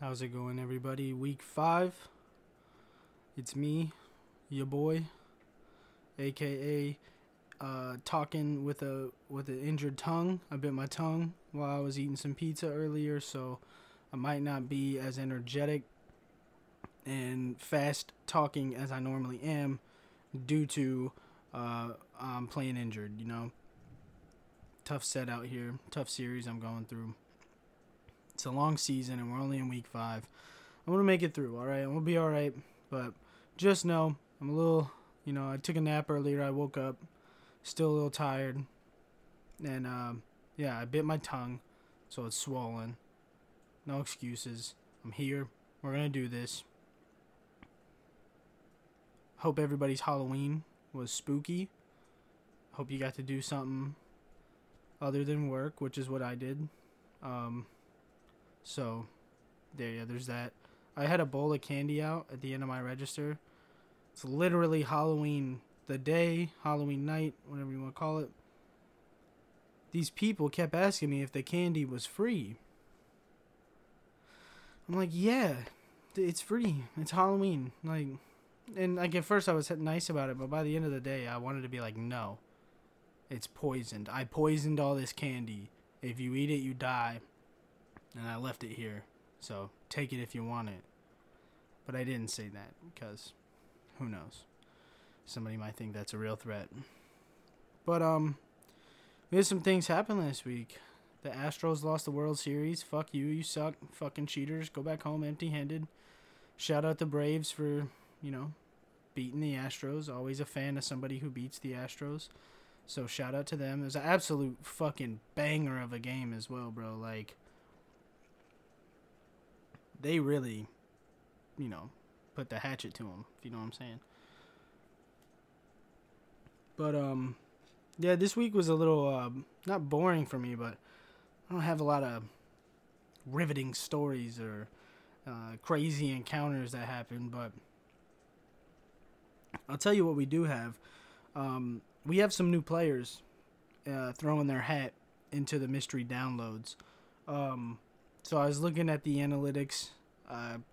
How's it going, everybody? Week five. It's me, your boy, aka uh, talking with a with an injured tongue. I bit my tongue while I was eating some pizza earlier, so I might not be as energetic and fast talking as I normally am due to uh, I'm playing injured. You know, tough set out here, tough series I'm going through. It's a long season, and we're only in week five. I'm gonna make it through. All right, gonna be all right. But just know I'm a little. You know, I took a nap earlier. I woke up, still a little tired, and um, yeah, I bit my tongue, so it's swollen. No excuses. I'm here. We're gonna do this. Hope everybody's Halloween was spooky. Hope you got to do something other than work, which is what I did. Um, so, there, yeah, there's that. I had a bowl of candy out at the end of my register. It's literally Halloween, the day, Halloween night, whatever you want to call it. These people kept asking me if the candy was free. I'm like, yeah, it's free. It's Halloween. Like, and like at first I was nice about it, but by the end of the day, I wanted to be like, no, it's poisoned. I poisoned all this candy. If you eat it, you die and I left it here. So take it if you want it. But I didn't say that because who knows? Somebody might think that's a real threat. But um we had some things happen last week. The Astros lost the World Series. Fuck you, you suck. Fucking cheaters. Go back home empty handed. Shout out the Braves for, you know, beating the Astros. Always a fan of somebody who beats the Astros. So shout out to them. It was an absolute fucking banger of a game as well, bro. Like they really, you know, put the hatchet to him. If you know what I'm saying. But um, yeah, this week was a little uh, not boring for me, but I don't have a lot of riveting stories or uh, crazy encounters that happen. But I'll tell you what we do have. Um, we have some new players uh, throwing their hat into the mystery downloads. Um, so I was looking at the analytics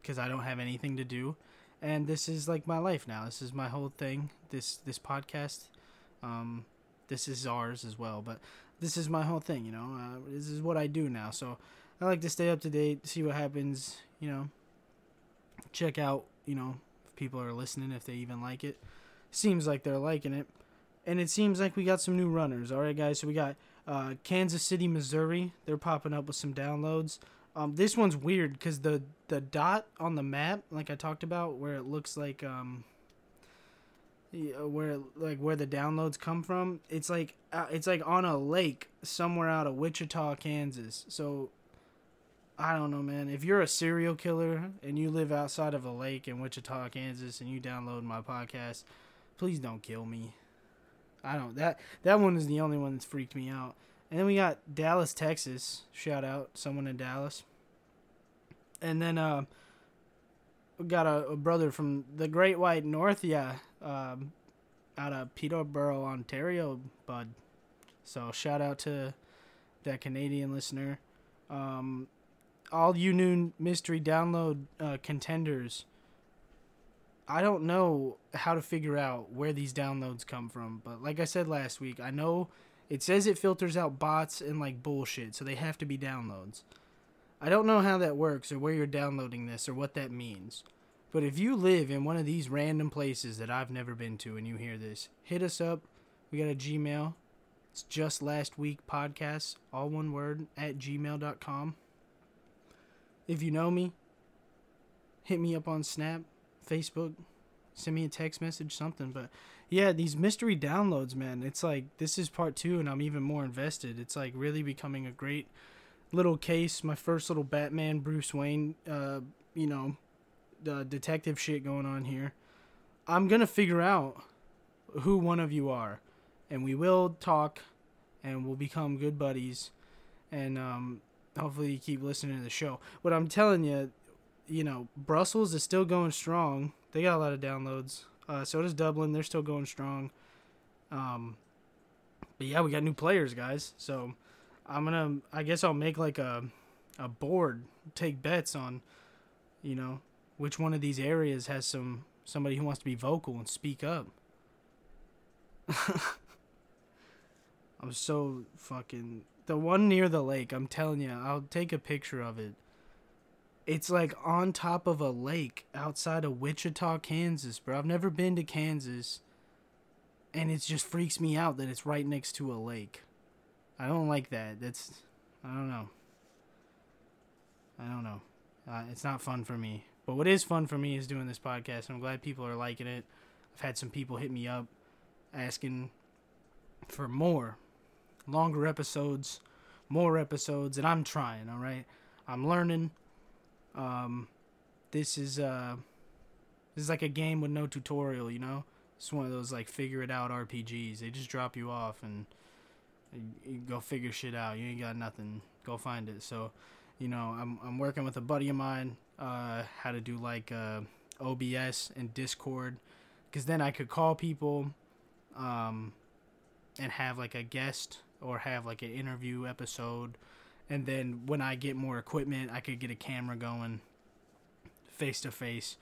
because uh, I don't have anything to do, and this is like my life now. This is my whole thing. This this podcast, um, this is ours as well. But this is my whole thing. You know, uh, this is what I do now. So I like to stay up to date, see what happens. You know, check out. You know, if people are listening, if they even like it. Seems like they're liking it, and it seems like we got some new runners. All right, guys. So we got uh, Kansas City, Missouri. They're popping up with some downloads. Um, this one's weird because the the dot on the map, like I talked about, where it looks like um, where like where the downloads come from, it's like uh, it's like on a lake somewhere out of Wichita, Kansas. So I don't know, man. If you're a serial killer and you live outside of a lake in Wichita, Kansas, and you download my podcast, please don't kill me. I don't that that one is the only one that's freaked me out. And then we got Dallas, Texas. Shout out someone in Dallas. And then uh, we got a, a brother from the Great White North, yeah, um, out of Peterborough, Ontario, bud. So shout out to that Canadian listener. Um, all you new mystery download uh, contenders. I don't know how to figure out where these downloads come from, but like I said last week, I know it says it filters out bots and like bullshit, so they have to be downloads. I don't know how that works or where you're downloading this or what that means. But if you live in one of these random places that I've never been to and you hear this, hit us up. We got a Gmail. It's just last week podcast, all one word, at gmail.com. If you know me, hit me up on Snap, Facebook, send me a text message, something. But yeah, these mystery downloads, man, it's like this is part two, and I'm even more invested. It's like really becoming a great little case. My first little Batman, Bruce Wayne, uh, you know, the detective shit going on here. I'm gonna figure out who one of you are, and we will talk, and we'll become good buddies, and um, hopefully you keep listening to the show. What I'm telling you, you know, Brussels is still going strong. They got a lot of downloads. Uh, so does Dublin. They're still going strong. Um, but yeah, we got new players, guys. So I'm gonna. I guess I'll make like a a board, take bets on You know, which one of these areas has some somebody who wants to be vocal and speak up? I'm so fucking the one near the lake. I'm telling you, I'll take a picture of it. It's like on top of a lake outside of Wichita, Kansas, bro. I've never been to Kansas, and it just freaks me out that it's right next to a lake. I don't like that. That's I don't know. I don't know. Uh, it's not fun for me. But what is fun for me is doing this podcast. I'm glad people are liking it. I've had some people hit me up asking for more, longer episodes, more episodes, and I'm trying. All right, I'm learning. Um, this is uh, this is like a game with no tutorial. You know, it's one of those like figure it out RPGs. They just drop you off and you go figure shit out. You ain't got nothing. Go find it. So, you know, I'm I'm working with a buddy of mine. Uh, how to do like uh, OBS and Discord, because then I could call people, um, and have like a guest or have like an interview episode, and then when I get more equipment, I could get a camera going, face to face,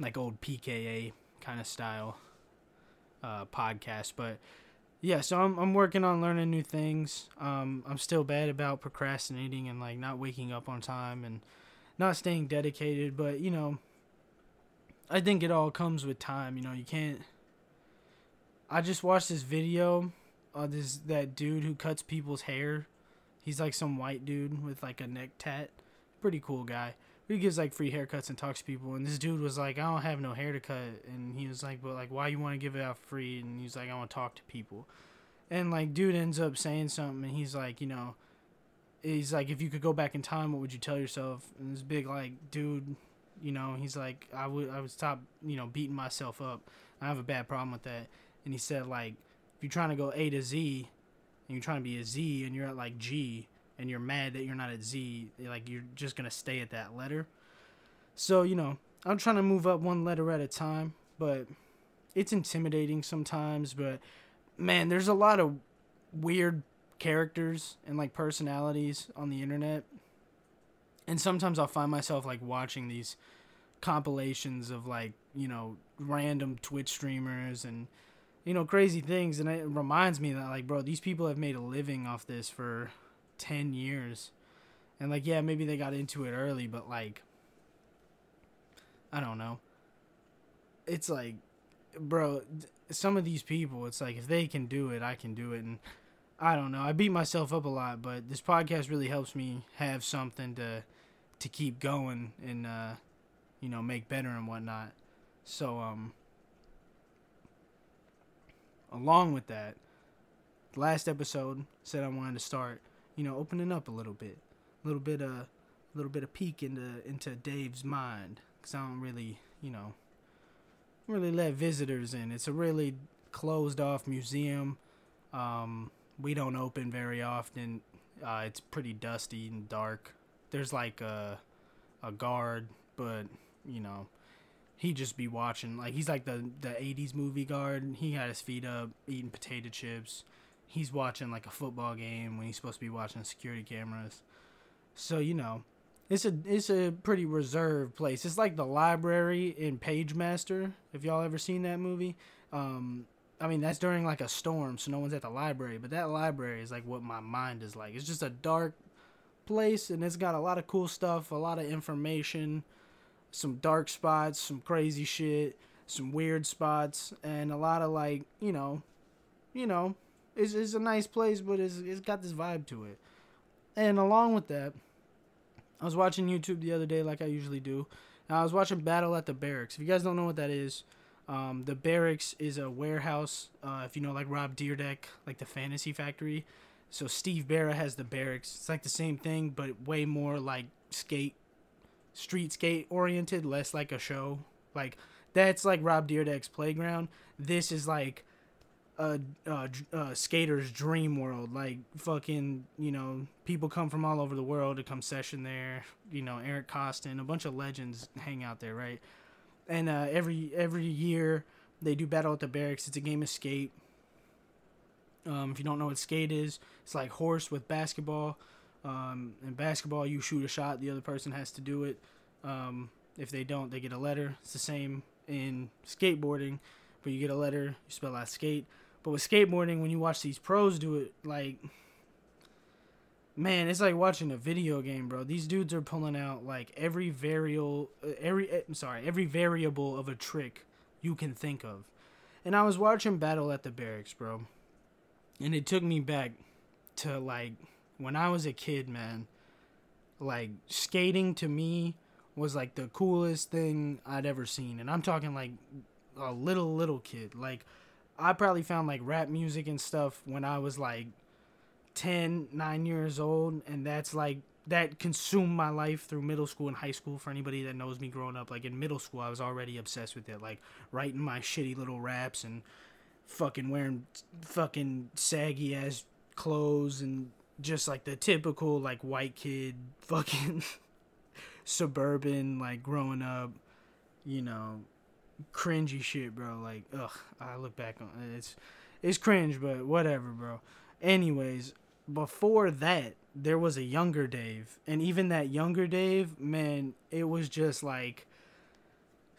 like old PKA kind of style, uh, podcast, but yeah, so I'm I'm working on learning new things. Um, I'm still bad about procrastinating and like not waking up on time and not staying dedicated, but you know, I think it all comes with time. You know, you can't. I just watched this video of this that dude who cuts people's hair. He's like some white dude with like a neck tat. Pretty cool guy he gives like free haircuts and talks to people. And this dude was like, I don't have no hair to cut, and he was like, but like, why you want to give it out free? And he's like, I want to talk to people. And like, dude ends up saying something, and he's like, you know, he's like, if you could go back in time, what would you tell yourself? And this big like dude, you know, he's like, I would I would stop, you know, beating myself up. I have a bad problem with that. And he said like, if you're trying to go A to Z, and you're trying to be a Z, and you're at like G, and you're mad that you're not at Z, like you're just gonna stay at that letter. So you know, I'm trying to move up one letter at a time, but it's intimidating sometimes. But man, there's a lot of weird characters and like personalities on the internet, and sometimes I'll find myself like watching these compilations of like you know random Twitch streamers and you know crazy things and it reminds me that like bro these people have made a living off this for 10 years. And like yeah, maybe they got into it early, but like I don't know. It's like bro, some of these people, it's like if they can do it, I can do it and I don't know. I beat myself up a lot, but this podcast really helps me have something to to keep going and uh you know, make better and whatnot. So um along with that, last episode said I wanted to start you know, opening up a little bit, a little bit of, a little bit of peek into into Dave's mind, cause I don't really, you know, really let visitors in. It's a really closed off museum. Um, we don't open very often. Uh, it's pretty dusty and dark. There's like a a guard, but you know, he just be watching. Like he's like the the '80s movie guard. He had his feet up, eating potato chips he's watching like a football game when he's supposed to be watching security cameras. So you know, it's a it's a pretty reserved place. It's like the library in Pagemaster. If y'all ever seen that movie, um, I mean that's during like a storm, so no one's at the library. But that library is like what my mind is like. It's just a dark place, and it's got a lot of cool stuff, a lot of information, some dark spots, some crazy shit, some weird spots, and a lot of like you know, you know, it's, it's a nice place, but it's, it's got this vibe to it. And along with that, I was watching YouTube the other day, like I usually do. And I was watching Battle at the Berrics. If you guys don't know what that is, um, the Berrics is a warehouse. Uh, if you know, like Rob Dyrdek, like the Fantasy Factory. So Steve Berra has the Berrics. It's like the same thing, but way more like skate, street skate oriented, less like a show. Like that's like Rob Dyrdek's playground. This is like a, a, a, skater's dream world. Like fucking, you know, people come from all over the world to come session there. You know, Eric Koston, a bunch of legends hang out there, right? And uh, every every year they do battle at the Berrics. It's a game of skate. Um, if you don't know what skate is, it's like horse with basketball. Um, in basketball, you shoot a shot, the other person has to do it. Um, if they don't, they get a letter. It's the same in skateboarding, but you get a letter, you spell out skate. But with skateboarding, when you watch these pros do it, like, man, it's like watching a video game, bro. These dudes are pulling out like every variable, uh, every eh, I'm sorry, every variable of a trick you can think of. And I was watching Battle at the Berrics, bro, and it took me back to like when I was a kid, man. Like skating to me was like the coolest thing I'd ever seen, and I'm talking like a little little kid. Like I probably found like rap music and stuff when I was like 10, 9 years old, and that's like that consumed my life through middle school and high school for anybody that knows me growing up like in middle school I was already obsessed with it like writing my shitty little raps and fucking wearing fucking saggy ass clothes and just like the typical like white kid fucking suburban like growing up you know cringy shit bro like ugh I look back on it. it's it's cringe but whatever bro anyways before that, there was a younger Dave, and even that younger Dave, man, it was just like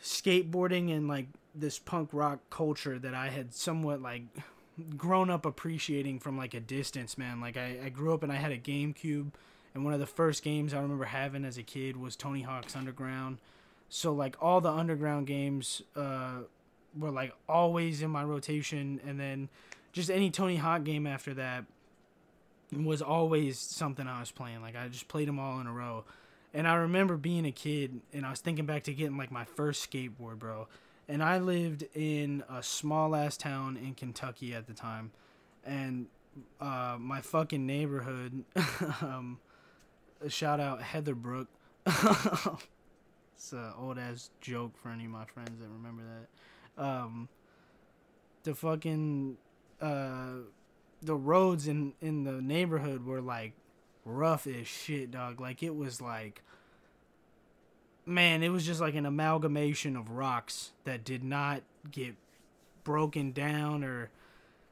skateboarding and like this punk rock culture that I had somewhat like grown up appreciating from like a distance, man. Like I, I grew up and I had a GameCube, and one of the first games I remember having as a kid was Tony Hawk's Underground. So like all the underground games uh, were like always in my rotation, and then just any Tony Hawk game after that was always something I was playing. Like I just played them all in a row. And I remember being a kid and I was thinking back to getting like my first skateboard, bro. And I lived in a small ass town in Kentucky at the time. And uh, my fucking neighborhood, um, shout out Heatherbrook. it's an old ass joke for any of my friends that remember that. Um, the fucking uh, the roads in in the neighborhood were like rough as shit, dog. Like it was like man, it was just like an amalgamation of rocks that did not get broken down or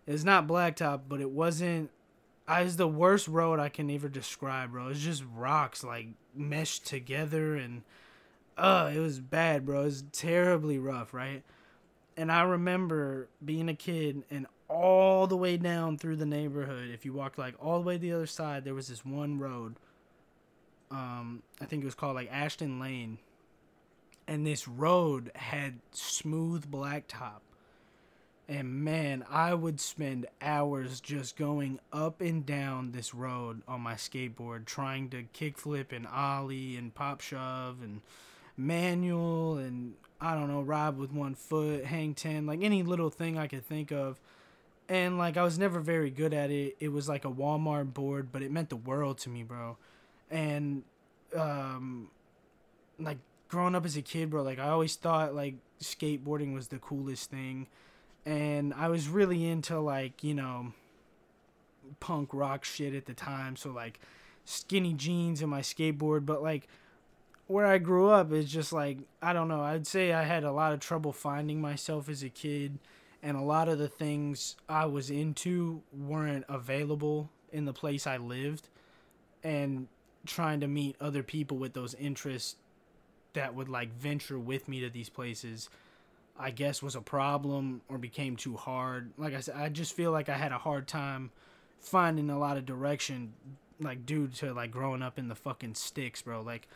it's not blacktop, but it wasn't I was the worst road I can ever describe, bro. It's just rocks like meshed together and uh it was bad, bro. It was terribly rough, right? And I remember being a kid and all the way down through the neighborhood. If you walked like all the way to the other side, there was this one road. Um, I think it was called like Ashton Lane. And this road had smooth blacktop. And man, I would spend hours just going up and down this road on my skateboard, trying to kickflip and ollie and pop shove and manual and I don't know, ride with one foot, hang 10, like any little thing I could think of and like I was never very good at it. It was like a Walmart board, but it meant the world to me, bro. And um like growing up as a kid, bro, like I always thought like skateboarding was the coolest thing. And I was really into like, you know, punk rock shit at the time, so like skinny jeans and my skateboard, but like where I grew up is just like I don't know, I'd say I had a lot of trouble finding myself as a kid. And a lot of the things I was into weren't available in the place I lived. And trying to meet other people with those interests that would like venture with me to these places I guess was a problem or became too hard. Like I said, I just feel like I had a hard time finding a lot of direction like due to like growing up in the fucking sticks, bro. Like,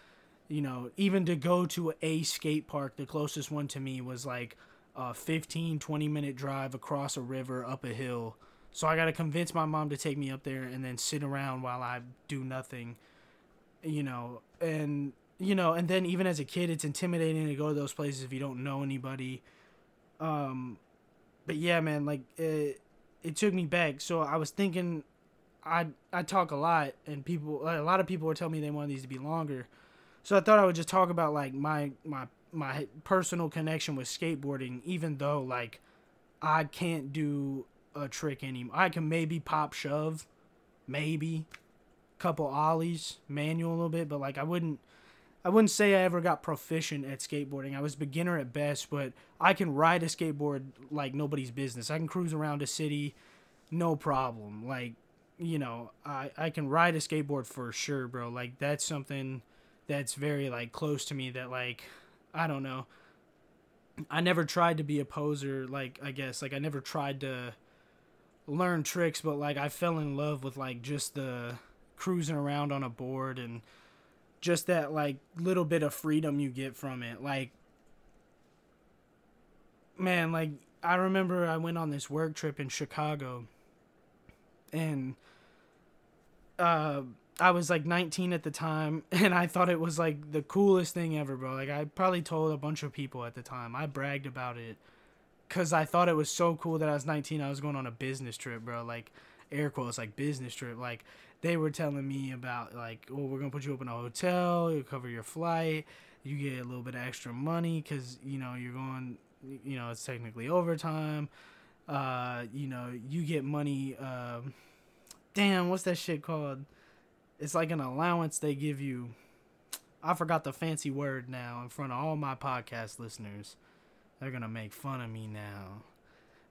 you know, even to go to a skate park, the closest one to me was like a 15 20 minute drive across a river up a hill so i got to convince my mom to take me up there and then sit around while i do nothing you know and you know and then even as a kid it's intimidating to go to those places if you don't know anybody. Um but yeah man like it, it took me back. So i was thinking i i talk a lot and people a lot of people were telling me they want these to be longer. So i thought i would just talk about like my my my personal connection with skateboarding, even though like I can't do a trick anymore. I can maybe pop shove, maybe couple ollies, manual a little bit, but like I wouldn't I wouldn't say I ever got proficient at skateboarding. I was beginner at best, but I can ride a skateboard like nobody's business. I can cruise around a city no problem. Like, you know, I I can ride a skateboard for sure, bro. Like that's something that's very like close to me that like I don't know. I never tried to be a poser like I guess like I never tried to learn tricks but like I fell in love with like just the cruising around on a board and just that like little bit of freedom you get from it like man like I remember I went on this work trip in Chicago and uh I was like 19 at the time and I thought it was like the coolest thing ever, bro. Like I probably told a bunch of people at the time. I bragged about it cuz I thought it was so cool that I was 19 I was going on a business trip, bro. Like air quotes like business trip. Like they were telling me about like, "Oh, we're to put you up in a hotel, you cover your flight, you get a little bit of extra money cuz you know, you're going you know, it's technically overtime. Uh, you know, you get money um damn, what's that shit called? it's like an allowance they give you. I forgot the fancy word now in front of all my podcast listeners. They're gonna make fun of me now.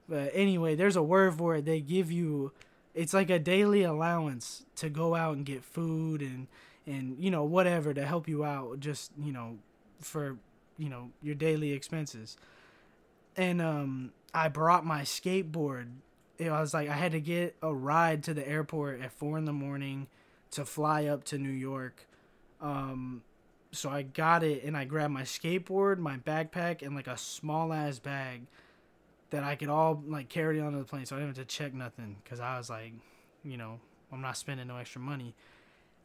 But anyway, there's a word for it. They give you it's like a daily allowance to go out and get food and and you know whatever to help you out just, you know, for you know, your daily expenses. And um I brought my skateboard. It was like I had to get a ride to the airport at 4 in the morning to fly up to New York. Um, so I got it and I grabbed my skateboard, my backpack, and like a small ass bag that I could all like carry onto the plane. So I didn't have to check nothing because I was like, you know, I'm not spending no extra money.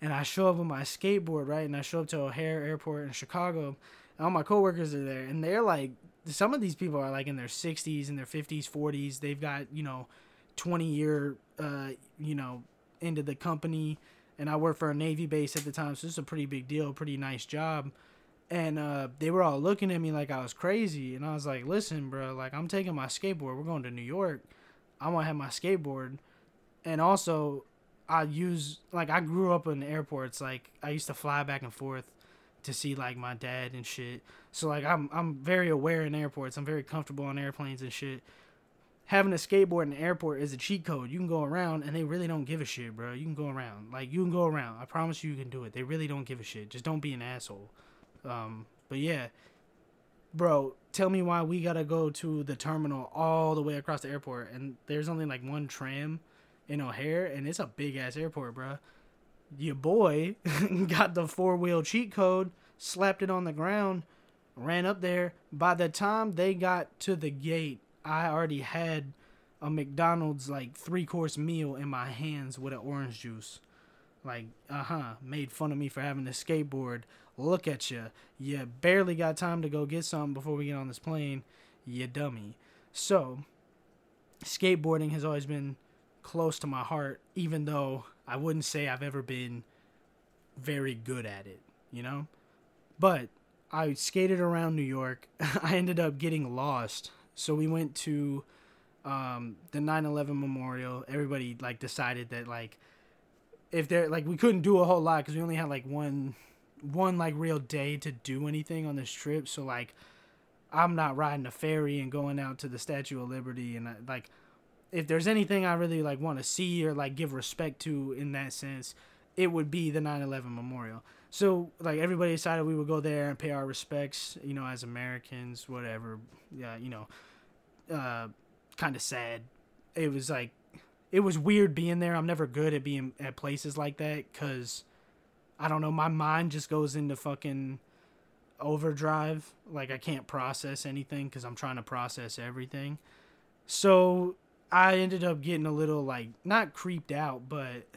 And I show up with my skateboard, right? And I show up to O'Hare Airport in Chicago. And all my coworkers are there, and they're like, some of these people are like in their 60s, in their 50s, 40s. They've got you know, 20 year, uh, you know, into the company and I worked for a Navy base at the time, so it's a pretty big deal, pretty nice job. And uh, they were all looking at me like I was crazy, and I was like, "Listen, bro, like I'm taking my skateboard. We're going to New York. I'm gonna have my skateboard, and also I use like I grew up in airports. Like I used to fly back and forth to see like my dad and shit. So like I'm I'm very aware in airports. I'm very comfortable on airplanes and shit having a skateboard in the airport is a cheat code. You can go around and they really don't give a shit, bro. You can go around. Like you can go around. I promise you, you can do it. They really don't give a shit. Just don't be an asshole. Um, but yeah, bro, tell me why we gotta go to the terminal all the way across the airport, and there's only like one tram in O'Hare, and it's a big ass airport, bro. Your boy got the four wheel cheat code, slapped it on the ground, ran up there. By the time they got to the gate I already had a McDonald's like three course meal in my hands with an orange juice. Like, uh huh, made fun of me for having a skateboard. Look at you. You barely got time to go get something before we get on this plane. You dummy. So, skateboarding has always been close to my heart, even though I wouldn't say I've ever been very good at it, you know? But I skated around New York. I ended up getting lost so we went to um, the 9/11 memorial. Everybody like decided that like if there like we couldn't do a whole lot because we only had like one one like real day to do anything on this trip. So like I'm not riding a ferry and going out to the Statue of Liberty and like if there's anything I really like want to see or like give respect to in that sense, it would be the 9/11 memorial. So like everybody decided we would go there and pay our respects, you know, as Americans, whatever. Yeah, you know, uh, kind of sad. It was like, it was weird being there. I'm never good at being at places like that because I don't know. My mind just goes into fucking overdrive. Like I can't process anything because I'm trying to process everything. So I ended up getting a little like not creeped out, but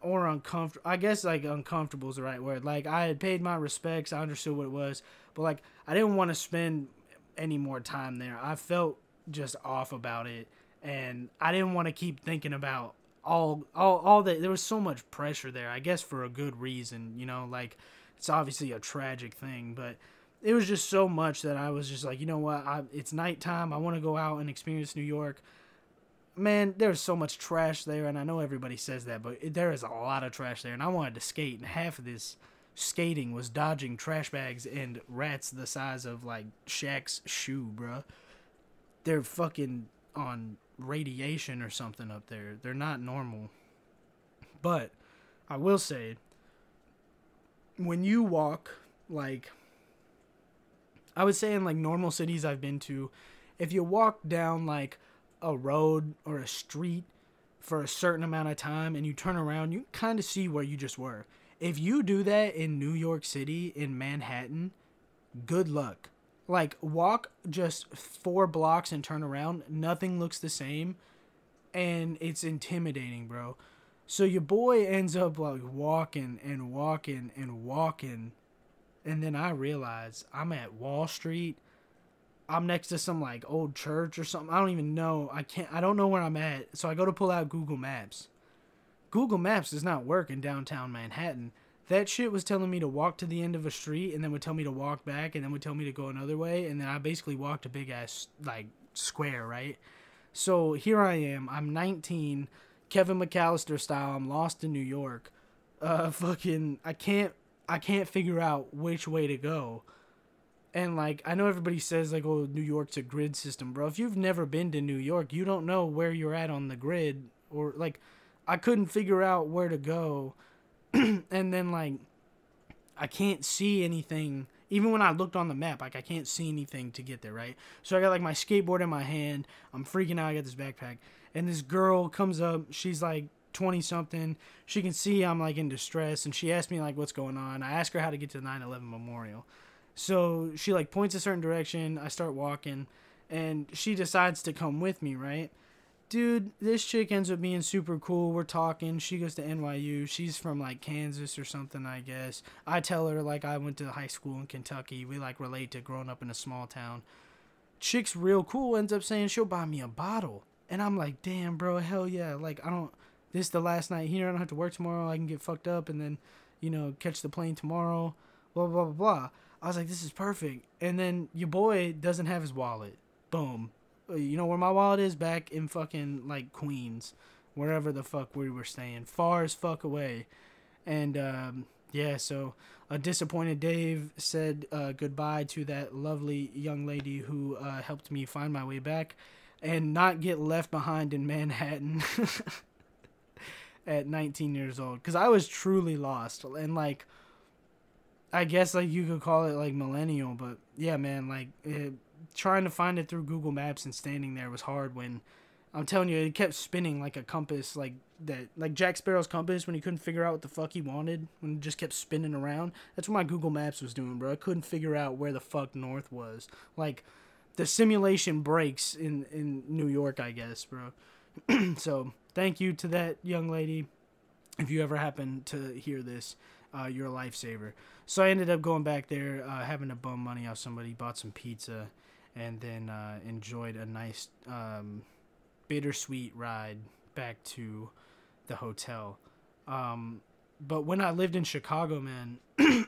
or uncomfortable. I guess like uncomfortable is the right word. Like I had paid my respects. I understood what it was, but like I didn't want to spend any more time there. I felt just off about it, and I didn't want to keep thinking about all all all that. There was so much pressure there. I guess for a good reason, you know. Like it's obviously a tragic thing, but it was just so much that I was just like, you know what? I, it's nighttime. I want to go out and experience New York. Man, there's so much trash there, and I know everybody says that, but it, there is a lot of trash there, and I wanted to skate, and half of this skating was dodging trash bags and rats the size of like Shaq's shoe, bruh. They're fucking on radiation or something up there. They're not normal. But I will say, when you walk like I would say in like normal cities I've been to, if you walk down like a road or a street for a certain amount of time and you turn around, you kind of see where you just were. If you do that in New York City, in Manhattan, good luck. Like, walk just four blocks and turn around, nothing looks the same, and it's intimidating, bro. So your boy ends up like walking and walking and walking, and then I realize I'm at Wall Street I'm next to some like old church or something. I don't even know. I can't. I don't know where I'm at. So I go to pull out Google Maps. Google Maps does not work in downtown Manhattan. That shit was telling me to walk to the end of a street and then would tell me to walk back and then would tell me to go another way and then I basically walked a big ass like square, right? So here I am. I'm 19, Kevin McCallister style. I'm lost in New York. Uh, fucking, I can't, I can't figure out which way to go. And like I know everybody says like oh New York's a grid system, bro. If you've never been to New York, you don't know where you're at on the grid or like I couldn't figure out where to go. and then like I can't see anything even when I looked on the map, like I can't see anything to get there, right? So I got like my skateboard in my hand. I'm freaking out. I got this backpack. And this girl comes up. She's like 20 something. She can see I'm like in distress and she asked me like what's going on. I ask her how to get to the 9/11 memorial. So she like points a certain direction. I start walking, and she decides to come with me, right? Dude, this chick ends up being super cool. We're talking. She goes to NYU. She's from like Kansas or something, I guess. I tell her like I went to high school in Kentucky. We like relate to growing up in a small town. Chick's real cool. Ends up saying she'll buy me a bottle, and I'm like, damn, bro, hell yeah. Like I don't. This is the last night here. I don't have to work tomorrow. I can get fucked up and then, you know, catch the plane tomorrow. Blah blah blah blah. I was like, this is perfect. And then your boy doesn't have his wallet. Boom. You know where my wallet is? Back in fucking like Queens, wherever the fuck we were staying, far as fuck away. And um, yeah, so a disappointed Dave said uh, goodbye to that lovely young lady who uh, helped me find my way back and not get left behind in Manhattan at 19 years old because I was truly lost and like I guess like you could call it like millennial, but yeah, man, like it, trying to find it through Google Maps and standing there was hard when I'm telling you it kept spinning like a compass like that like Jack Sparrow's compass when he couldn't figure out what the fuck he wanted when it just kept spinning around. That's what my Google Maps was doing, bro. I couldn't figure out where the fuck north was. Like the simulation breaks in in New York, I guess, bro. so, thank you to that young lady if you ever happen to hear this uh, you're a lifesaver. So I ended up going back there, uh, having to bum money off somebody, bought some pizza, and then uh, enjoyed a nice um, bittersweet ride back to the hotel. Um, but when I lived in Chicago, man,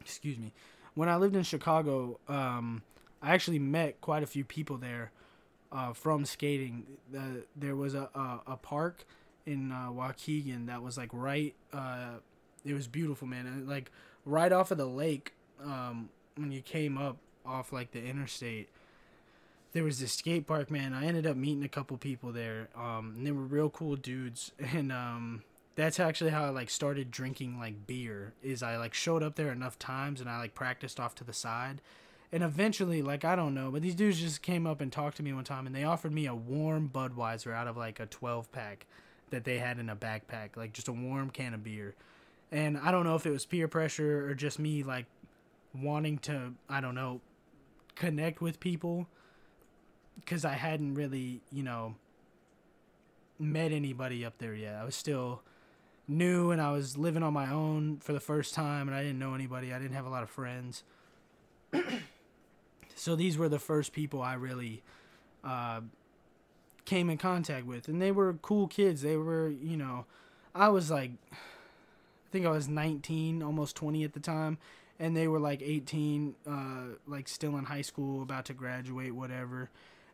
excuse me, when I lived in Chicago, um, I actually met quite a few people there uh, from skating. there was a, a, a park in uh, Waukegan that was like right uh, it was beautiful, man. And like right off of the lake, um, when you came up off like the interstate, there was this skate park, man. I ended up meeting a couple people there. Um, and they were real cool dudes, and um, that's actually how I like started drinking like beer. Is I like showed up there enough times, and I like practiced off to the side. And eventually, like I don't know, but these dudes just came up and talked to me one time, and they offered me a warm Budweiser out of like a twelve pack that they had in a backpack, like just a warm can of beer and I don't know if it was peer pressure or just me like wanting to I don't know connect with people because I hadn't really you know met anybody up there yet. I was still new and I was living on my own for the first time and I didn't know anybody. I didn't have a lot of friends. so these were the first people I really uh, came in contact with and they were cool kids. They were, you know, I was like I think I was 19, almost 20 at the time, and they were like 18, uh, like still in high school, about to graduate, whatever.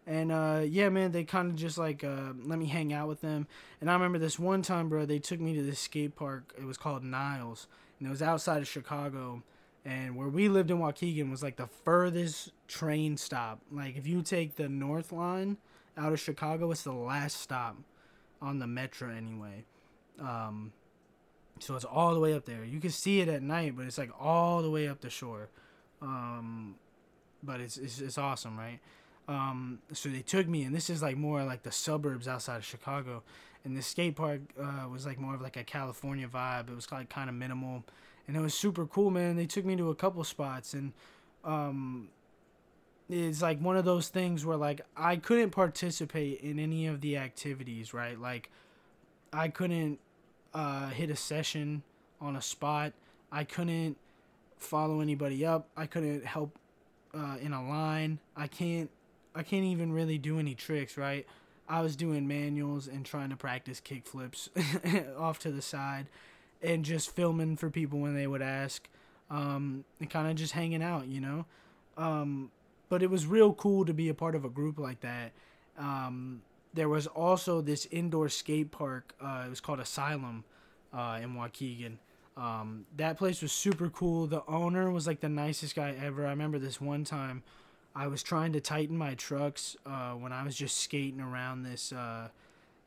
And uh, yeah, man, they kind of just like uh, let me hang out with them. And I remember this one time, bro, they took me to this skate park. It was called Niles, and it was outside of Chicago. And where we lived in Waukegan was like the furthest train stop. Like if you take the North Line out of Chicago, it's the last stop on the metro anyway. Um, So it's all the way up there. You can see it at night, but it's like all the way up the shore. Um, but it's, it's it's awesome, right? Um, so they took me, and this is like more like the suburbs outside of Chicago. And the skate park uh, was like more of like a California vibe. It was like kind of minimal, and it was super cool, man. They took me to a couple spots, and um, it's like one of those things where like I couldn't participate in any of the activities, right? Like I couldn't uh, hit a session on a spot. I couldn't follow anybody up. I couldn't help uh, in a line. I can't. I can't even really do any tricks, right? I was doing manuals and trying to practice kick flips off to the side, and just filming for people when they would ask, um, and kind of just hanging out, you know. Um, but it was real cool to be a part of a group like that. Um, there was also this indoor skate park. Uh, it was called Asylum uh, in Waukegan. Um, that place was super cool. The owner was like the nicest guy ever. I remember this one time I was trying to tighten my trucks uh, when I was just skating around this. Uh,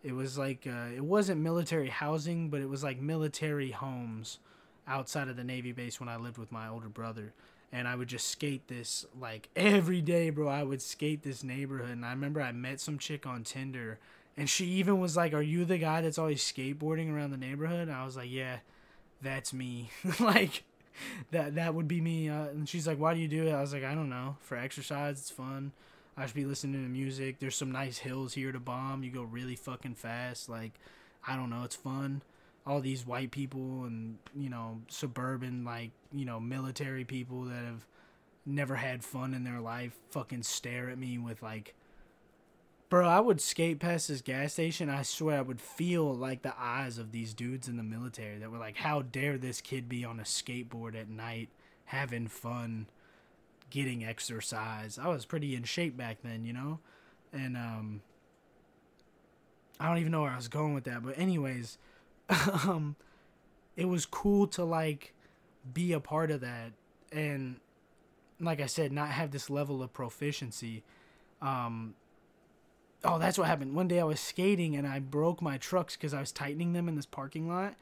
it was like uh, it wasn't military housing, but it was like military homes outside of the Navy base when I lived with my older brother. And I would just skate this like every day, bro. I would skate this neighborhood. And I remember I met some chick on Tinder, and she even was like, "Are you the guy that's always skateboarding around the neighborhood?" And I was like, "Yeah, that's me." like that that would be me. Uh, and she's like, "Why do you do it?" I was like, "I don't know. For exercise, it's fun. I should be listening to music. There's some nice hills here to bomb. You go really fucking fast. Like, I don't know. It's fun." All these white people and you know suburban like you know military people that have never had fun in their life fucking stare at me with like bro i would skate past this gas station. I swear i would feel like the eyes of these dudes in the military that were like how dare this kid be on a skateboard at night having fun getting exercise. I was pretty in shape back then you know? And um i don't even know where i was going with that but anyways um it was cool to like be a part of that and like I said not have this level of proficiency. Um oh that's what happened. One day I was skating and I broke my trucks cuz I was tightening them in this parking lot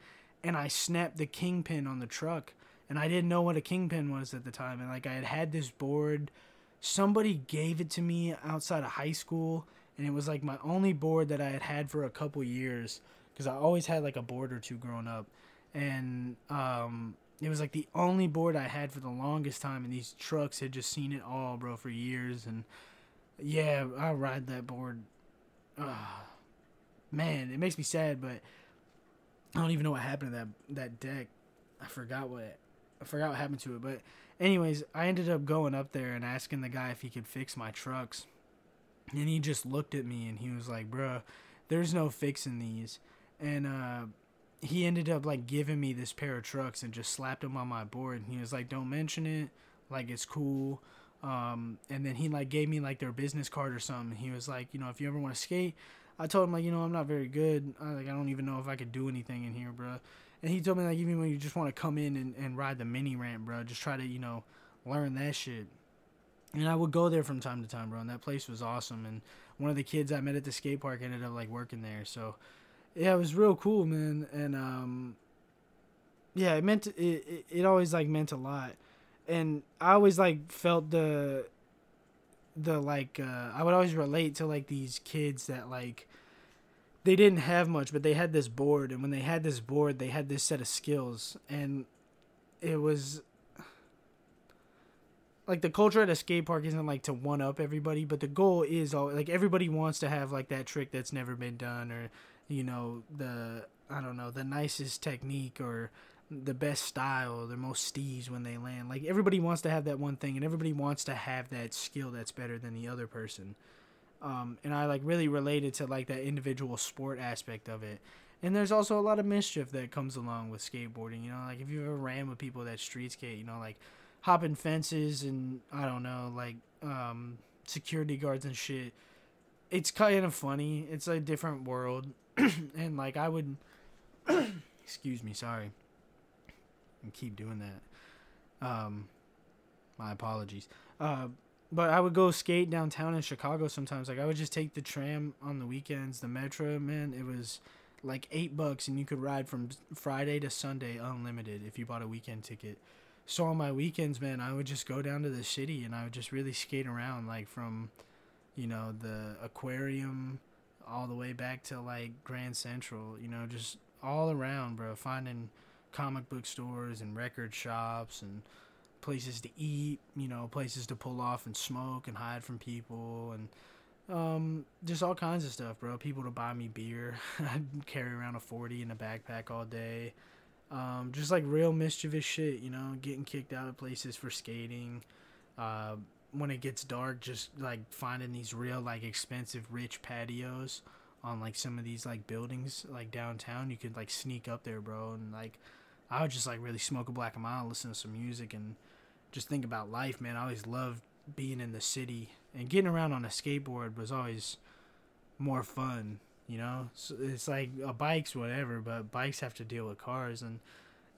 and I snapped the kingpin on the truck and I didn't know what a kingpin was at the time and like I had had this board. Somebody gave it to me outside of high school and it was like my only board that I had had for a couple years because I always had like a board or two growing up, and um, it was like the only board I had for the longest time, and these trucks had just seen it all, bro, for years, and yeah, I ride that board. Man, it makes me sad, but I don't even know what happened to that that deck. I forgot what I forgot what happened to it, but anyways, I ended up going up there and asking the guy if he could fix my trucks. And he just looked at me and he was like, "Bruh, there's no fixing these." And uh, he ended up like giving me this pair of trucks and just slapped them on my board. And he was like, "Don't mention it. Like it's cool." Um, and then he like gave me like their business card or something. He was like, you know, if you ever want to skate, I told him like, you know, I'm not very good. I, like I don't even know if I could do anything in here, bro. And he told me like, even when you just want to come in and, and ride the mini ramp, bro, just try to you know learn that shit. And I would go there from time to time, bro. And that place was awesome. And one of the kids I met at the skate park ended up like working there. So yeah, it was real cool, man, and um, yeah, it meant it, it. It always like meant a lot, and I always like felt the the like uh, I would always relate to like these kids that like they didn't have much, but they had this board, and when they had this board, they had this set of skills, and it was like the culture at a skate park isn't like to one up everybody, but the goal is all like everybody wants to have like that trick that's never been done or you know the I don't know the nicest technique or the best style, the most steez when they land. Like everybody wants to have that one thing, and everybody wants to have that skill that's better than the other person. Um, and I like really related to like that individual sport aspect of it. And there's also a lot of mischief that comes along with skateboarding. You know, like if you ever ran with people that street skate, you know, like hopping fences and I don't know, like um, security guards and shit. It's kind of funny. It's a different world. and like I would, excuse me, sorry, and keep doing that. Um, my apologies. Uh, but I would go skate downtown in Chicago sometimes. Like I would just take the tram on the weekends, the metro. Man, it was like eight bucks, and you could ride from Friday to Sunday unlimited if you bought a weekend ticket. So on my weekends, man, I would just go down to the city and I would just really skate around, like from, you know, the aquarium all the way back to like Grand Central, you know, just all around, bro, finding comic book stores and record shops and places to eat, you know, places to pull off and smoke and hide from people and um, just all kinds of stuff, bro. People to buy me beer. I'd carry around a 40 in a backpack all day. Um, just like real mischievous shit, you know, getting kicked out of places for skating. Uh, when it gets dark, just like finding these real, like expensive, rich patios on like some of these like buildings, like downtown. You could like sneak up there, bro, and like I would just like really smoke a black and mild, listen to some music, and just think about life, man. I always loved being in the city and getting around on a skateboard was always more fun, you know. So it's like a bike's whatever, but bikes have to deal with cars and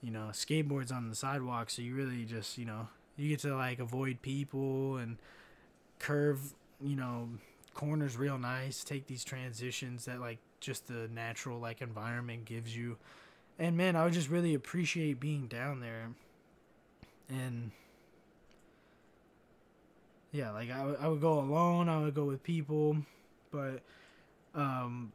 you know skateboards on the sidewalk, so you really just you know you get to like avoid people and curve, you know, corners real nice. Take these transitions that like just the natural like environment gives you and man, I would just really appreciate being down there. And yeah, like I, w- I would go alone, I would go with people, but um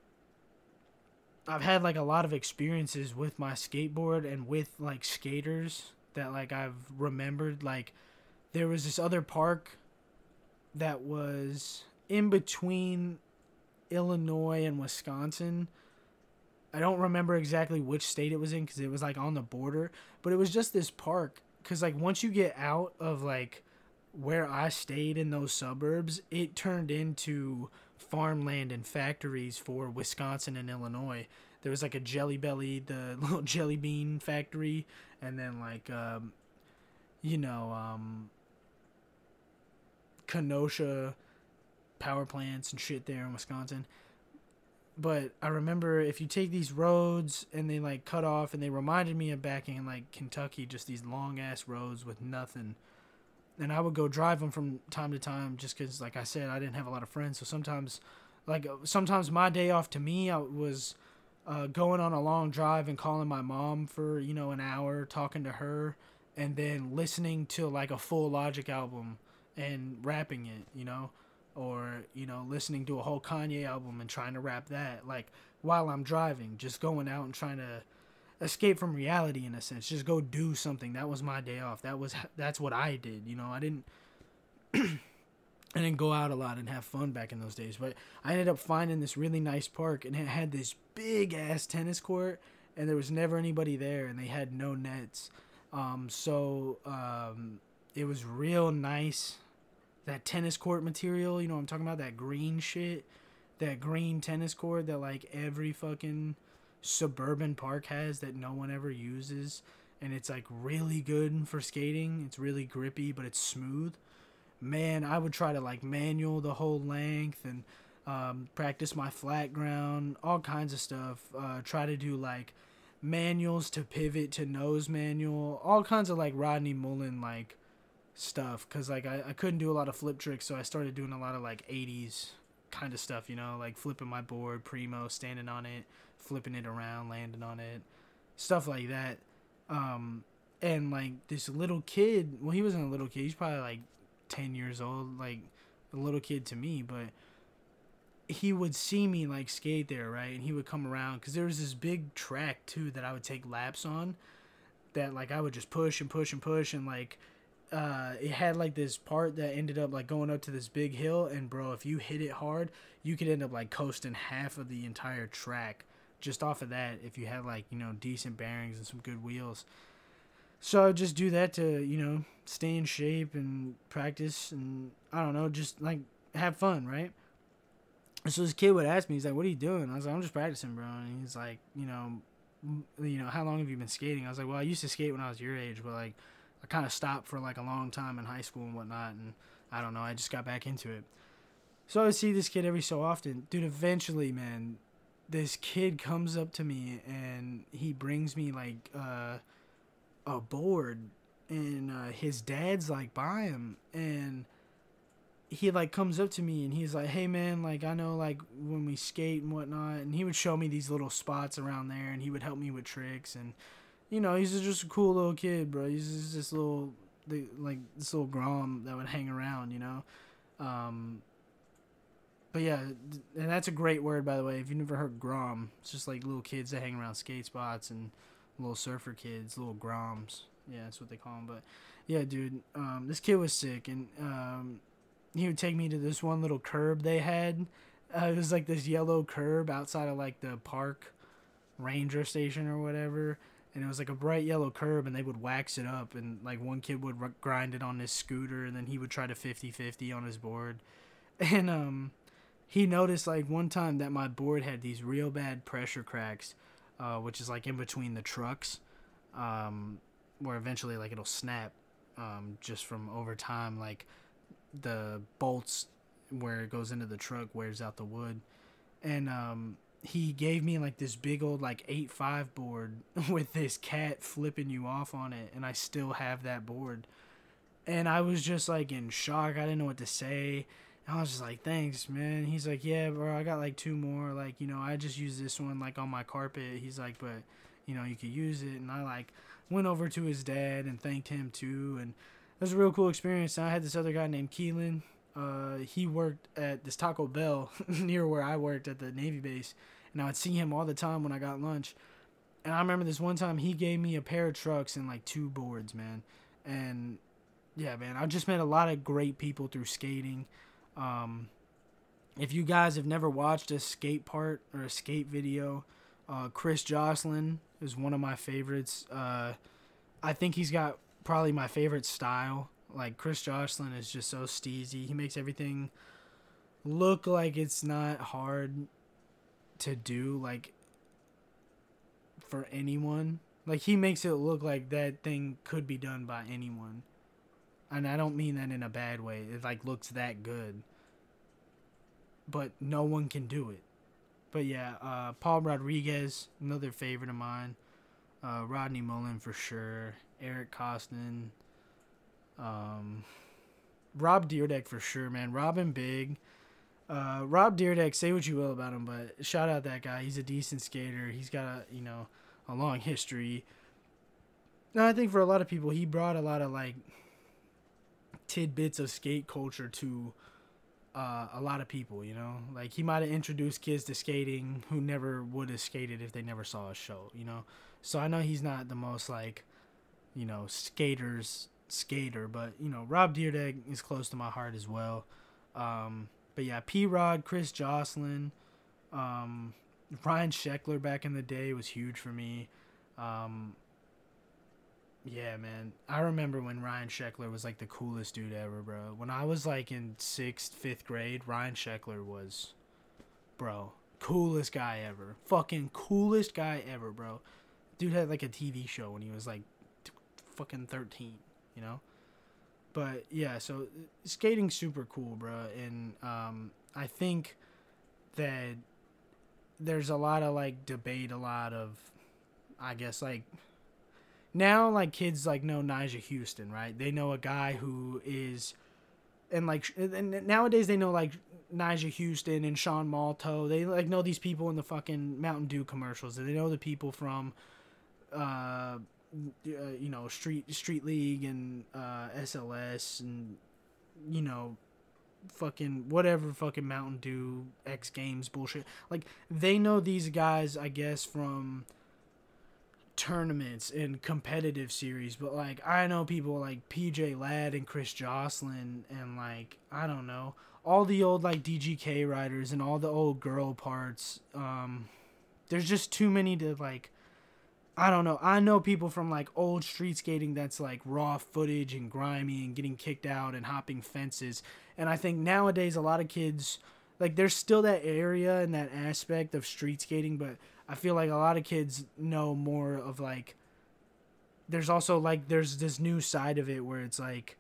I've had like a lot of experiences with my skateboard and with like skaters that like I've remembered like there was this other park that was in between Illinois and Wisconsin I don't remember exactly which state it was in because it was like on the border, but it was just this park. Because like once you get out of like where I stayed in those suburbs, it turned into farmland and factories for Wisconsin and Illinois. There was like a Jelly Belly, the little jelly bean factory, and then like um, you know um, Kenosha power plants and shit there in Wisconsin but I remember if you take these roads and they like cut off and they reminded me of back in like Kentucky, just these long ass roads with nothing. And I would go drive them from time to time just because, like I said, I didn't have a lot of friends. So sometimes, like, sometimes my day off to me, I was uh, going on a long drive and calling my mom for, you know, an hour, talking to her, and then listening to like a full Logic album and rapping it, you know? or you know listening to a whole Kanye album and trying to rap that like while I'm driving just going out and trying to escape from reality in a sense just go do something. That was my day off. That was that's what I did you know? I didn't I didn't go out a lot and have fun back in those days but I ended up finding this really nice park and it had this big ass tennis court and there was never anybody there and they had no nets um so um it was real nice that tennis court material. You know I'm talking about? That green shit. That green tennis court that like every fucking suburban park has that no one ever uses. And it's like really good for skating. It's really grippy, but it's smooth. Man, I would try to like manual the whole length and um, practice my flat ground, all kinds of stuff. Uh, try to do like manuals to pivot to nose manual, all kinds of like Rodney Mullen like stuff because like I, I couldn't do a lot of flip tricks so i started doing a lot of like 80s kind of stuff you know like flipping my board primo standing on it flipping it around landing on it stuff like that um and like this little kid well he wasn't a little kid he's probably like 10 years old like a little kid to me but he would see me like skate there right and he would come around because there was this big track too that i would take laps on that like i would just push and push and push and like uh, it had like this part that ended up like going up to this big hill, and bro, if you hit it hard, you could end up like coasting half of the entire track just off of that if you had like you know decent bearings and some good wheels. So I just do that to you know stay in shape and practice, and I don't know, just like have fun, right? so this kid would ask me, he's like, "What are you doing?" I was like, "I'm just practicing, bro." And he's like, "You know, you know, how long have you been skating?" I was like, "Well, I used to skate when I was your age, but like." I kind of stopped for like a long time in high school and whatnot, and I don't know, I just got back into it. So I would see this kid every so often. Dude, eventually, man, this kid comes up to me and he brings me like uh, a board, and uh, his dad's like by him, and he like comes up to me and he's like, "Hey man, like I know like when we skate and whatnot," and he would show me these little spots around there, and he would help me with tricks, and you know he's just a cool little kid, bro. He's just this little like this little grom that would hang around, you know. Um, but yeah, and that's a great word by the way. If you've never heard grom, it's just like little kids that hang around skate spots and little surfer kids, little groms. Yeah, that's what they call him. But yeah, dude, um, this kid was sick, and um, he would take me to this one little curb they had. Uh, it was like this yellow curb outside of like the park ranger station or whatever and it was like a bright yellow curb and they would wax it up and like one kid would r- grind it on his scooter and then he would try to 50-50 on his board and um he noticed like one time that my board had these real bad pressure cracks uh, which is like in between the trucks um where eventually like it'll snap um just from over time like the bolts where it goes into the truck wears out the wood. And um he gave me like this big old like 8-5 board with this cat flipping you off on it and i still have that board. And i was just like in shock. I didn't know what to say. And i was just like thanks man. He's like yeah bro i got like two more. Like you know i just use this one like on my carpet. He's like but you know you could use it. And i like went over to his dad and thanked him too and it was a real cool experience. And I had this other guy named Keelan. Uh, he worked at this Taco Bell near where I worked at the Navy base, and I would see him all the time when I got lunch. And I remember this one time he gave me a pair of trucks and like two boards, man. And yeah, man, I just met a lot of great people through skating. Um, if you guys have never watched a skate part or a skate video, uh, Chris Joslin is one of my favorites. Uh, I think he's got probably my favorite style. Like Chris Joslin is just so steezy. He makes everything look like it's not hard to do like for anyone. Like he makes it look like that thing could be done by anyone. And I don't mean that in a bad way. It like looks that good. But no one can do it. But yeah, uh, Paul Rodriguez, another favorite of mine. Uh, Rodney Mullen for sure. Eric Koston. Um, Rob Dyrdek for sure, man. Rob & Big. Uh, Rob Dyrdek, say what you will about him, but shout out that guy. He's a decent skater. He's got a you know a long history. And I think for a lot of people, he brought a lot of like tidbits of skate culture to uh, a lot of people. You know, like he might have introduced kids to skating who never would have skated if they never saw a show. You know, so I know he's not the most like you know, skaters skater, but you know, Rob Dyrdek is close to my heart as well. Um, but yeah, P Rod, Chris Joslin, um, Ryan Sheckler back in the day was huge for me. Um, yeah, man. I remember when Ryan Sheckler was like the coolest dude ever, bro. When I was like in sixth, fifth grade, Ryan Sheckler was, bro, coolest guy ever. Fucking coolest guy ever, bro. Dude had like a TV show when he was like fucking 13, you know? But yeah, so skating's super cool, bro. And um, I think that there's a lot of like debate, a lot of, I guess, like, now like kids like know Nyjah Huston, right? They know a guy who is, and like, and nowadays they know like Nyjah Huston and Sean Malto. They like know these people in the fucking Mountain Dew commercials. They know the people from, uh, uh, you know street street league and uh, SLS and you know fucking whatever fucking Mountain Dew X Games bullshit. Like they know these guys, I guess, from tournaments and competitive series, but like I know people like PJ Ladd and Chris Joslin and like I don't know all the old like DGK riders and all the old girl parts. Um, there's just too many to like I don't know. I know people from like old street skating that's like raw footage and grimy and getting kicked out and hopping fences. And I think nowadays a lot of kids like there's still that area and that aspect of street skating, but I feel like a lot of kids know more of like there's also like there's this new side of it where it's like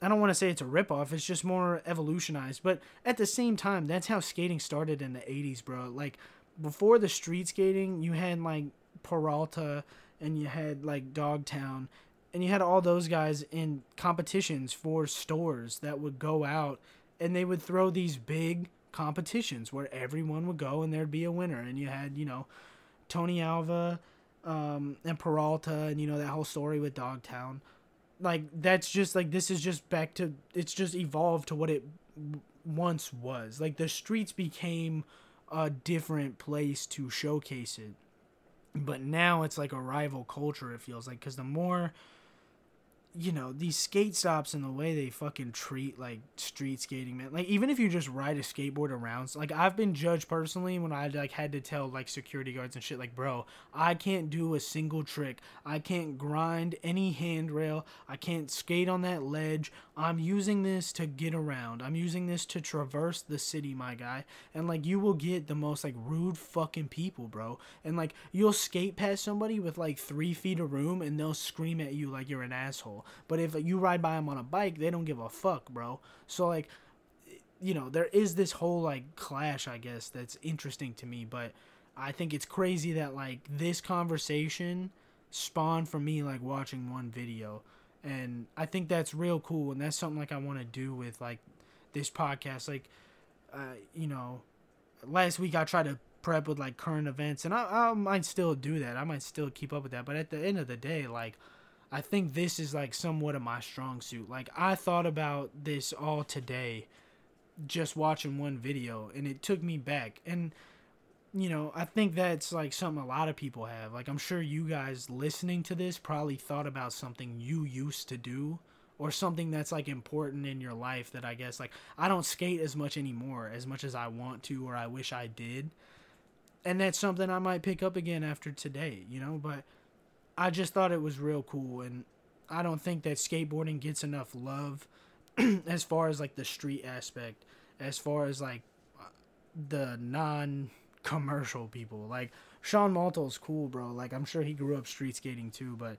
I don't want to say it's a ripoff, it's just more evolutionized. But at the same time, that's how skating started in the 80s, bro. Like before the street skating, you had like Peralta and you had like Dogtown and you had all those guys in competitions for stores that would go out and they would throw these big competitions where everyone would go and there'd be a winner. And you had you know tony alva um, and peralta and you know that whole story with dogtown. Like that's just like this is just back to it's just evolved to what it once was. Like the streets became a different place to showcase it. But now it's like a rival culture it feels like. Because the more you know these skate stops and the way they fucking treat like street skating man. Like even if you just ride a skateboard around like i've been judged personally when i like had to tell like security guards and shit like bro i can't do a single trick. I can't grind any handrail. I can't skate on that ledge. I'm using this to get around. I'm using this to traverse the city my guy. And like you will get the most like rude fucking people bro. And like you'll skate past somebody with like three feet of room and they'll scream at you like you're an asshole but if you ride by them on a bike, they don't give a fuck, bro. So like, you know, there is this whole like clash, I guess, that's interesting to me. But I think it's crazy that like this conversation spawned from me like watching one video, and I think that's real cool, and that's something like I want to do with like this podcast. Like, uh, you know, last week I tried to prep with like current events, and I, I might still do that. I might still keep up with that. But at the end of the day, like I think this is like somewhat of my strong suit. Like I thought about this all today just watching one video and it took me back and you know, I think that's like something a lot of people have. Like I'm sure you guys listening to this probably thought about something you used to do or something that's like important in your life that I guess like I don't skate as much anymore as much as I want to or I wish I did. And that's something I might pick up again after today, you know, but I just thought it was real cool, and I don't think that skateboarding gets enough love as far as like the street aspect, as far as like the non commercial people. Like Sean Malto's cool, bro. Like I'm sure he grew up street skating too, but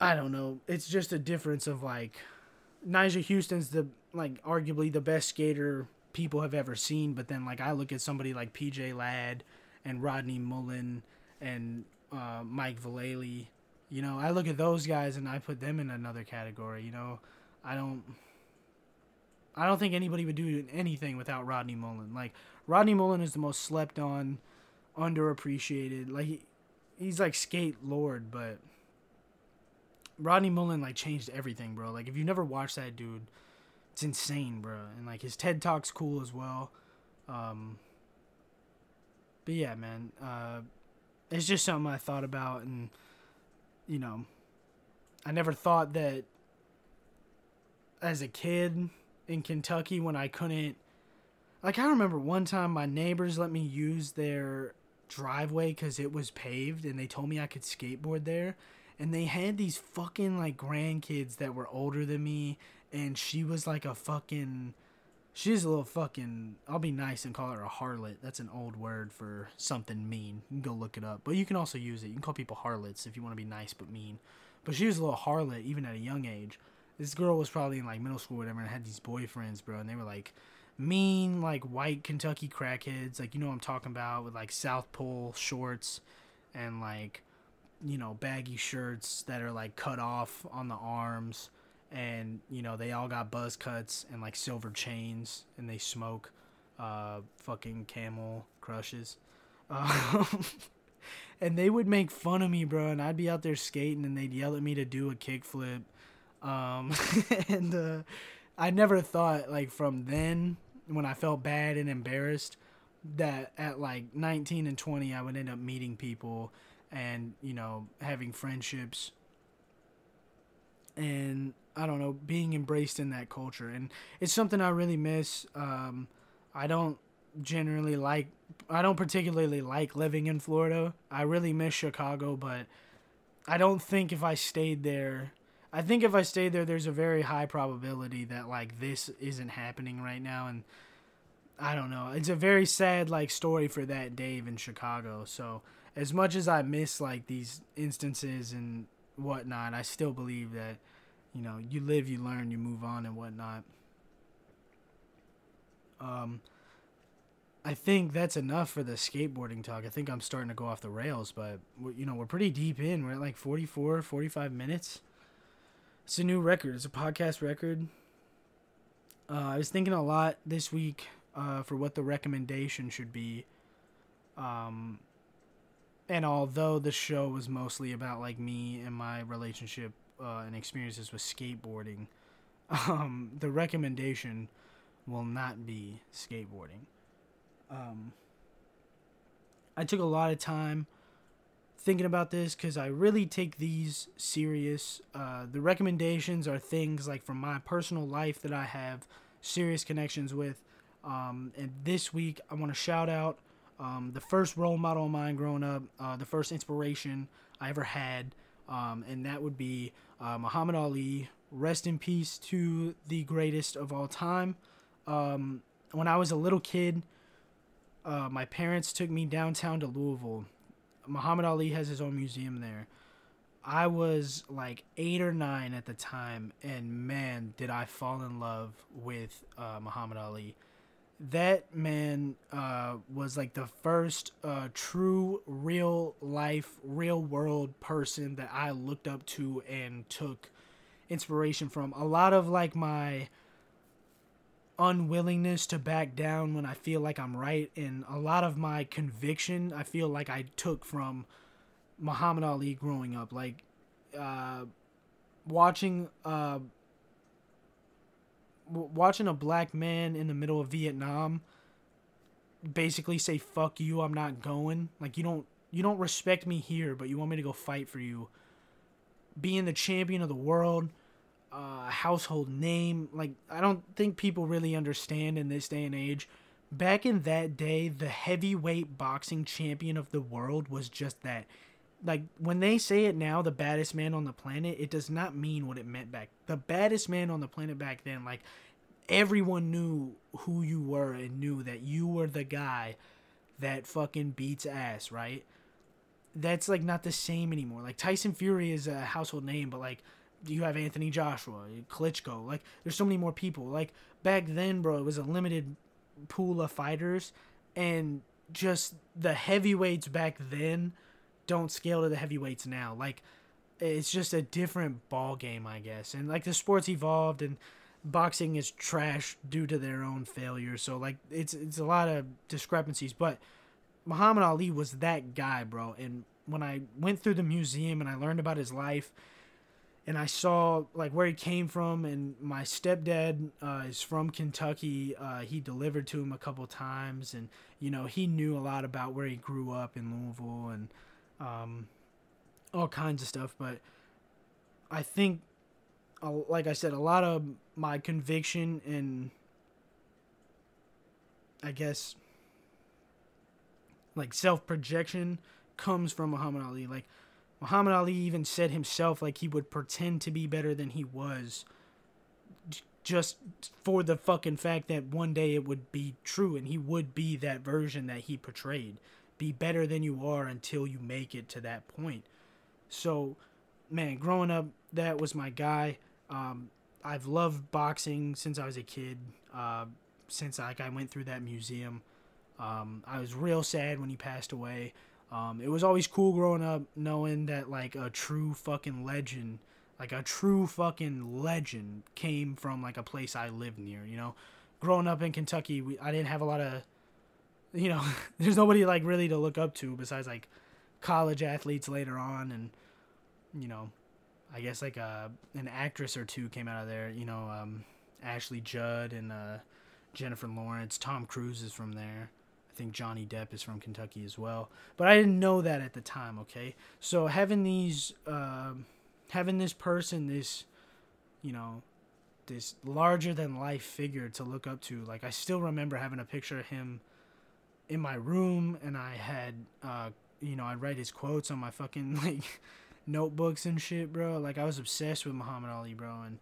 I don't know. It's just a difference of like Nyjah Huston's the like arguably the best skater people have ever seen, but then like I look at somebody like PJ Ladd and Rodney Mullen and uh, Mike Vallely. You know, I look at those guys and I put them in another category. You know, I don't. I don't think anybody would do anything without Rodney Mullen. Like Rodney Mullen is the most slept on, underappreciated. Like he, he's like skate lord, but Rodney Mullen like changed everything, bro. Like if you never watched that dude, it's insane, bro. And like his TED Talk's cool as well. Um, but yeah, man. Uh, it's just something I thought about, and you know, I never thought that as a kid in Kentucky when I couldn't. Like I remember one time my neighbors let me use their driveway because it was paved, and they told me I could skateboard there. And they had these fucking like grandkids that were older than me, and she was like a fucking She's a little fucking. I'll be nice and call her a harlot. That's an old word for something mean. You can go look it up. But you can also use it. You can call people harlots if you want to be nice but mean. But she was a little harlot even at a young age. This girl was probably in like middle school or whatever and had these boyfriends, bro. And they were like mean, like white Kentucky crackheads. Like, you know what I'm talking about with like South Pole shorts and like, you know, baggy shirts that are like cut off on the arms and you know they all got buzz cuts and like silver chains and they smoke uh fucking camel crushes. Um, and they would make fun of me bro and i'd be out there skating and they'd yell at me to do a kickflip. Um and uh i never thought like from then when i felt bad and embarrassed that at like 19 and 20 i would end up meeting people and you know having friendships and I don't know, being embraced in that culture. And it's something I really miss. Um, I don't generally like, I don't particularly like living in Florida. I really miss Chicago, but I don't think if I stayed there, I think if I stayed there, there's a very high probability that like this isn't happening right now. And I don't know. It's a very sad like story for that Dave in Chicago. So as much as I miss like these instances and whatnot, I still believe that you know, you live, you learn, you move on and whatnot. Um, I think that's enough for the skateboarding talk. I think I'm starting to go off the rails, but you know, we're pretty deep in. We're at like 44, 45 minutes. It's a new record. It's a podcast record. Uh, I was thinking a lot this week uh, for what the recommendation should be. Um, and although the show was mostly about like me and my relationship uh, and experiences with skateboarding, um, the recommendation will not be skateboarding. Um, I took a lot of time thinking about this because I really take these serious. Uh, the recommendations are things like from my personal life that I have serious connections with. Um, and this week, I want to shout out um, the first role model of mine growing up, uh, the first inspiration I ever had, um, and that would be uh, Muhammad Ali. Rest in peace to the greatest of all time. Um, when I was a little kid, uh, my parents took me downtown to Louisville. Muhammad Ali has his own museum there. I was like eight or nine at the time, and man, did I fall in love with uh, Muhammad Ali. That man uh, was like the first uh, true, real life, real world person that I looked up to and took inspiration from. A lot of like my unwillingness to back down when I feel like I'm right, and a lot of my conviction I feel like I took from Muhammad Ali growing up, like uh, watching uh, watching a black man in the middle of Vietnam basically say "fuck you," I'm not going. Like you don't you don't respect me here, but you want me to go fight for you. Being the champion of the world uh, household name. Like I don't think people really understand in this day and age. Back in that day, the heavyweight boxing champion of the world was just that. Like when they say it now, the baddest man on the planet, it does not mean what it meant back. The baddest man on the planet back then, like everyone knew who you were and knew that you were the guy that fucking beats ass, right? That's like not the same anymore. Like Tyson Fury is a household name, but like you have Anthony Joshua, Klitschko. Like, there's so many more people. Like back then, bro, it was a limited pool of fighters, and just the heavyweights back then don't scale to the heavyweights now. Like, it's just a different ball game, I guess. And like the sports evolved, and boxing is trash due to their own failure. So like, it's it's a lot of discrepancies. But Muhammad Ali was that guy, bro. And when I went through the museum and I learned about his life and I saw like where he came from. And my stepdad uh, is from Kentucky. Uh, he delivered to him a couple times, and you know he knew a lot about where he grew up in Louisville and um, all kinds of stuff. But I think, like I said, a lot of my conviction and I guess like self projection comes from Muhammad Ali. Like Muhammad Ali even said himself like he would pretend to be better than he was just for the fucking fact that one day it would be true and he would be that version that he portrayed. Be better than you are until you make it to that point. So, man, growing up, that was my guy. Um, I've loved boxing since I was a kid. Uh, since like I went through that museum, um, I was real sad when he passed away. Um, it was always cool growing up knowing that like a true fucking legend, like a true fucking legend, came from like a place I lived near. You know, growing up in Kentucky, we, I didn't have a lot of, you know, there's nobody like really to look up to besides like college athletes later on, and you know, I guess like a uh, an actress or two came out of there. You know, um, Ashley Judd and uh, Jennifer Lawrence. Tom Cruise is from there I think Johnny Depp is from Kentucky as well. But I didn't know that at the time, okay? So having these, uh, having this person, this, you know, this larger than life figure to look up to, like I still remember having a picture of him in my room, and I had, uh, you know, I'd write his quotes on my fucking like notebooks and shit, bro. Like I was obsessed with Muhammad Ali, bro, and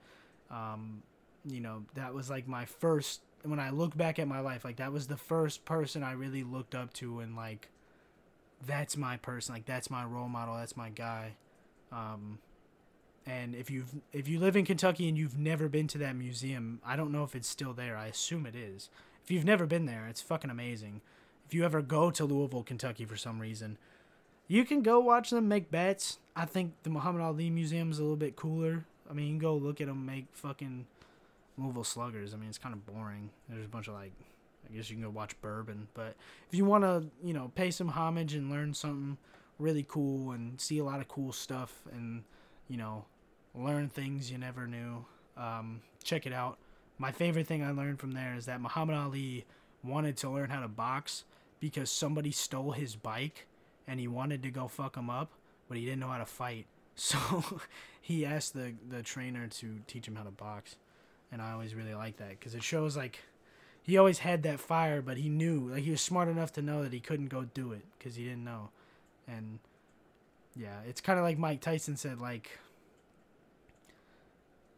um, you know, that was like my first when I look back at my life, like that was the first person I really looked up to, and like that's my person, like that's my role model, that's my guy. Um, and if you've if you live in Kentucky and you've never been to that museum, I don't know if it's still there. I assume it is. If If you've never been there, it's fucking amazing. If you ever go to Louisville, Kentucky for some reason, you can go watch them make bets. I think the Muhammad Ali Museum is a little bit cooler. I mean, you can go look at them make fucking Louisville Sluggers. I mean, it's kind of boring. There's a bunch of like, I guess you can go watch bourbon. But if you want to, you know, pay some homage and learn something really cool and see a lot of cool stuff and, you know, learn things you never knew, um, check it out. My favorite thing I learned from there is that Muhammad Ali wanted to learn how to box because somebody stole his bike and he wanted to go fuck him up, but he didn't know how to fight. So he asked the the trainer to teach him how to box and I always really like that because it shows like he always had that fire, but he knew like he was smart enough to know that he couldn't go do it because he didn't know, and yeah, it's kind of like Mike Tyson said like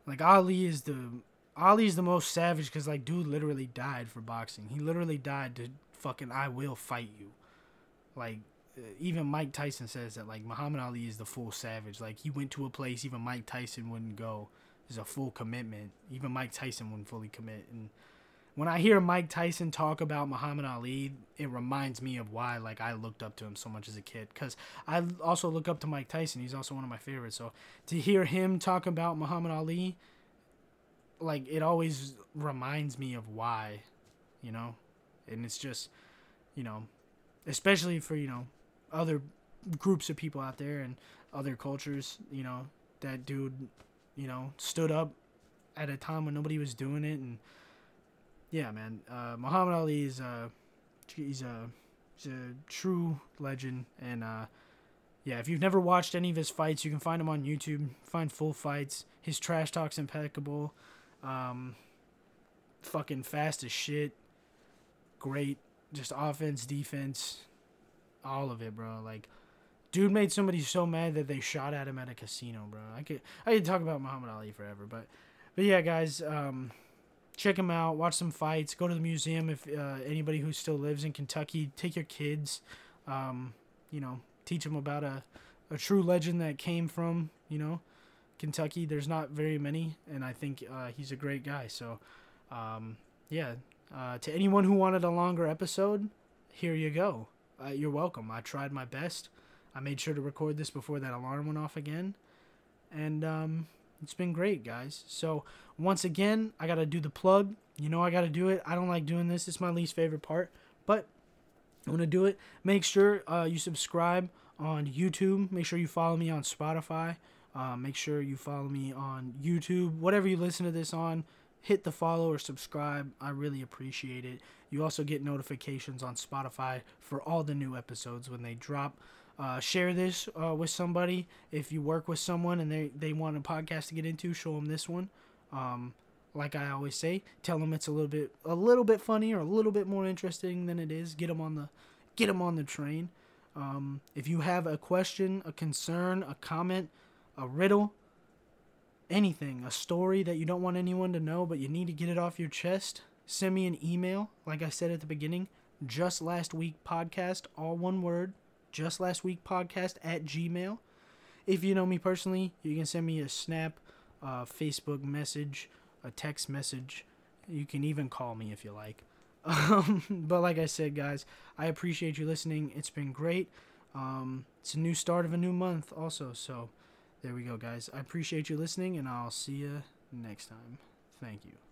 like Ali is the Ali's the most savage because like dude literally died for boxing. He literally died to fucking I will fight you, like uh, even Mike Tyson says that like Muhammad Ali is the full savage. Like he went to a place even Mike Tyson wouldn't go is a full commitment. Even Mike Tyson wouldn't fully commit. And when I hear Mike Tyson talk about Muhammad Ali, it reminds me of why like I looked up to him so much as a kid. Cause I also look up to Mike Tyson. He's also one of my favorites. So to hear him talk about Muhammad Ali, like it always reminds me of why, you know, and it's just, you know, especially for you know other groups of people out there and other cultures, you know, that dude you know, stood up at a time when nobody was doing it, and yeah, man, uh, Muhammad Ali is uh, he's a he's a true legend, and uh, yeah, if you've never watched any of his fights, you can find him on YouTube. Find full fights. His trash talk's impeccable. Um, fucking fast as shit. Great, just offense, defense, all of it, bro. Like Dude made somebody so mad that they shot at him at a casino, bro. I could I could talk about Muhammad Ali forever, but but yeah, guys, um, check him out. Watch some fights. Go to the museum if uh, anybody who still lives in Kentucky. Take your kids. Um, you know, teach them about a a true legend that came from you know Kentucky. There's not very many, and I think uh, he's a great guy. So um, yeah, uh, to anyone who wanted a longer episode, here you go. Uh, you're welcome. I tried my best. I made sure to record this before that alarm went off again. And um, it's been great, guys. So, once again, I got to do the plug. You know, I got to do it. I don't like doing this, it's my least favorite part. But I'm going to do it. Make sure uh, you subscribe on YouTube. Make sure you follow me on Spotify. Uh, make sure you follow me on YouTube. Whatever you listen to this on, hit the follow or subscribe. I really appreciate it. You also get notifications on Spotify for all the new episodes when they drop. Uh, share this uh, with somebody if you work with someone and they, they want a podcast to get into show them this one um, like i always say tell them it's a little bit a little bit funny or a little bit more interesting than it is get them on the get them on the train um, if you have a question a concern a comment a riddle anything a story that you don't want anyone to know but you need to get it off your chest send me an email like i said at the beginning just last week podcast all one word just last week podcast at gmail. If you know me personally you can send me a snap a facebook message a text message. You can even call me if you like. Um, but like i said guys i appreciate you listening. It's been great. Um, it's a new start of a new month also so there we go guys. I appreciate you listening and i'll see you next time. Thank you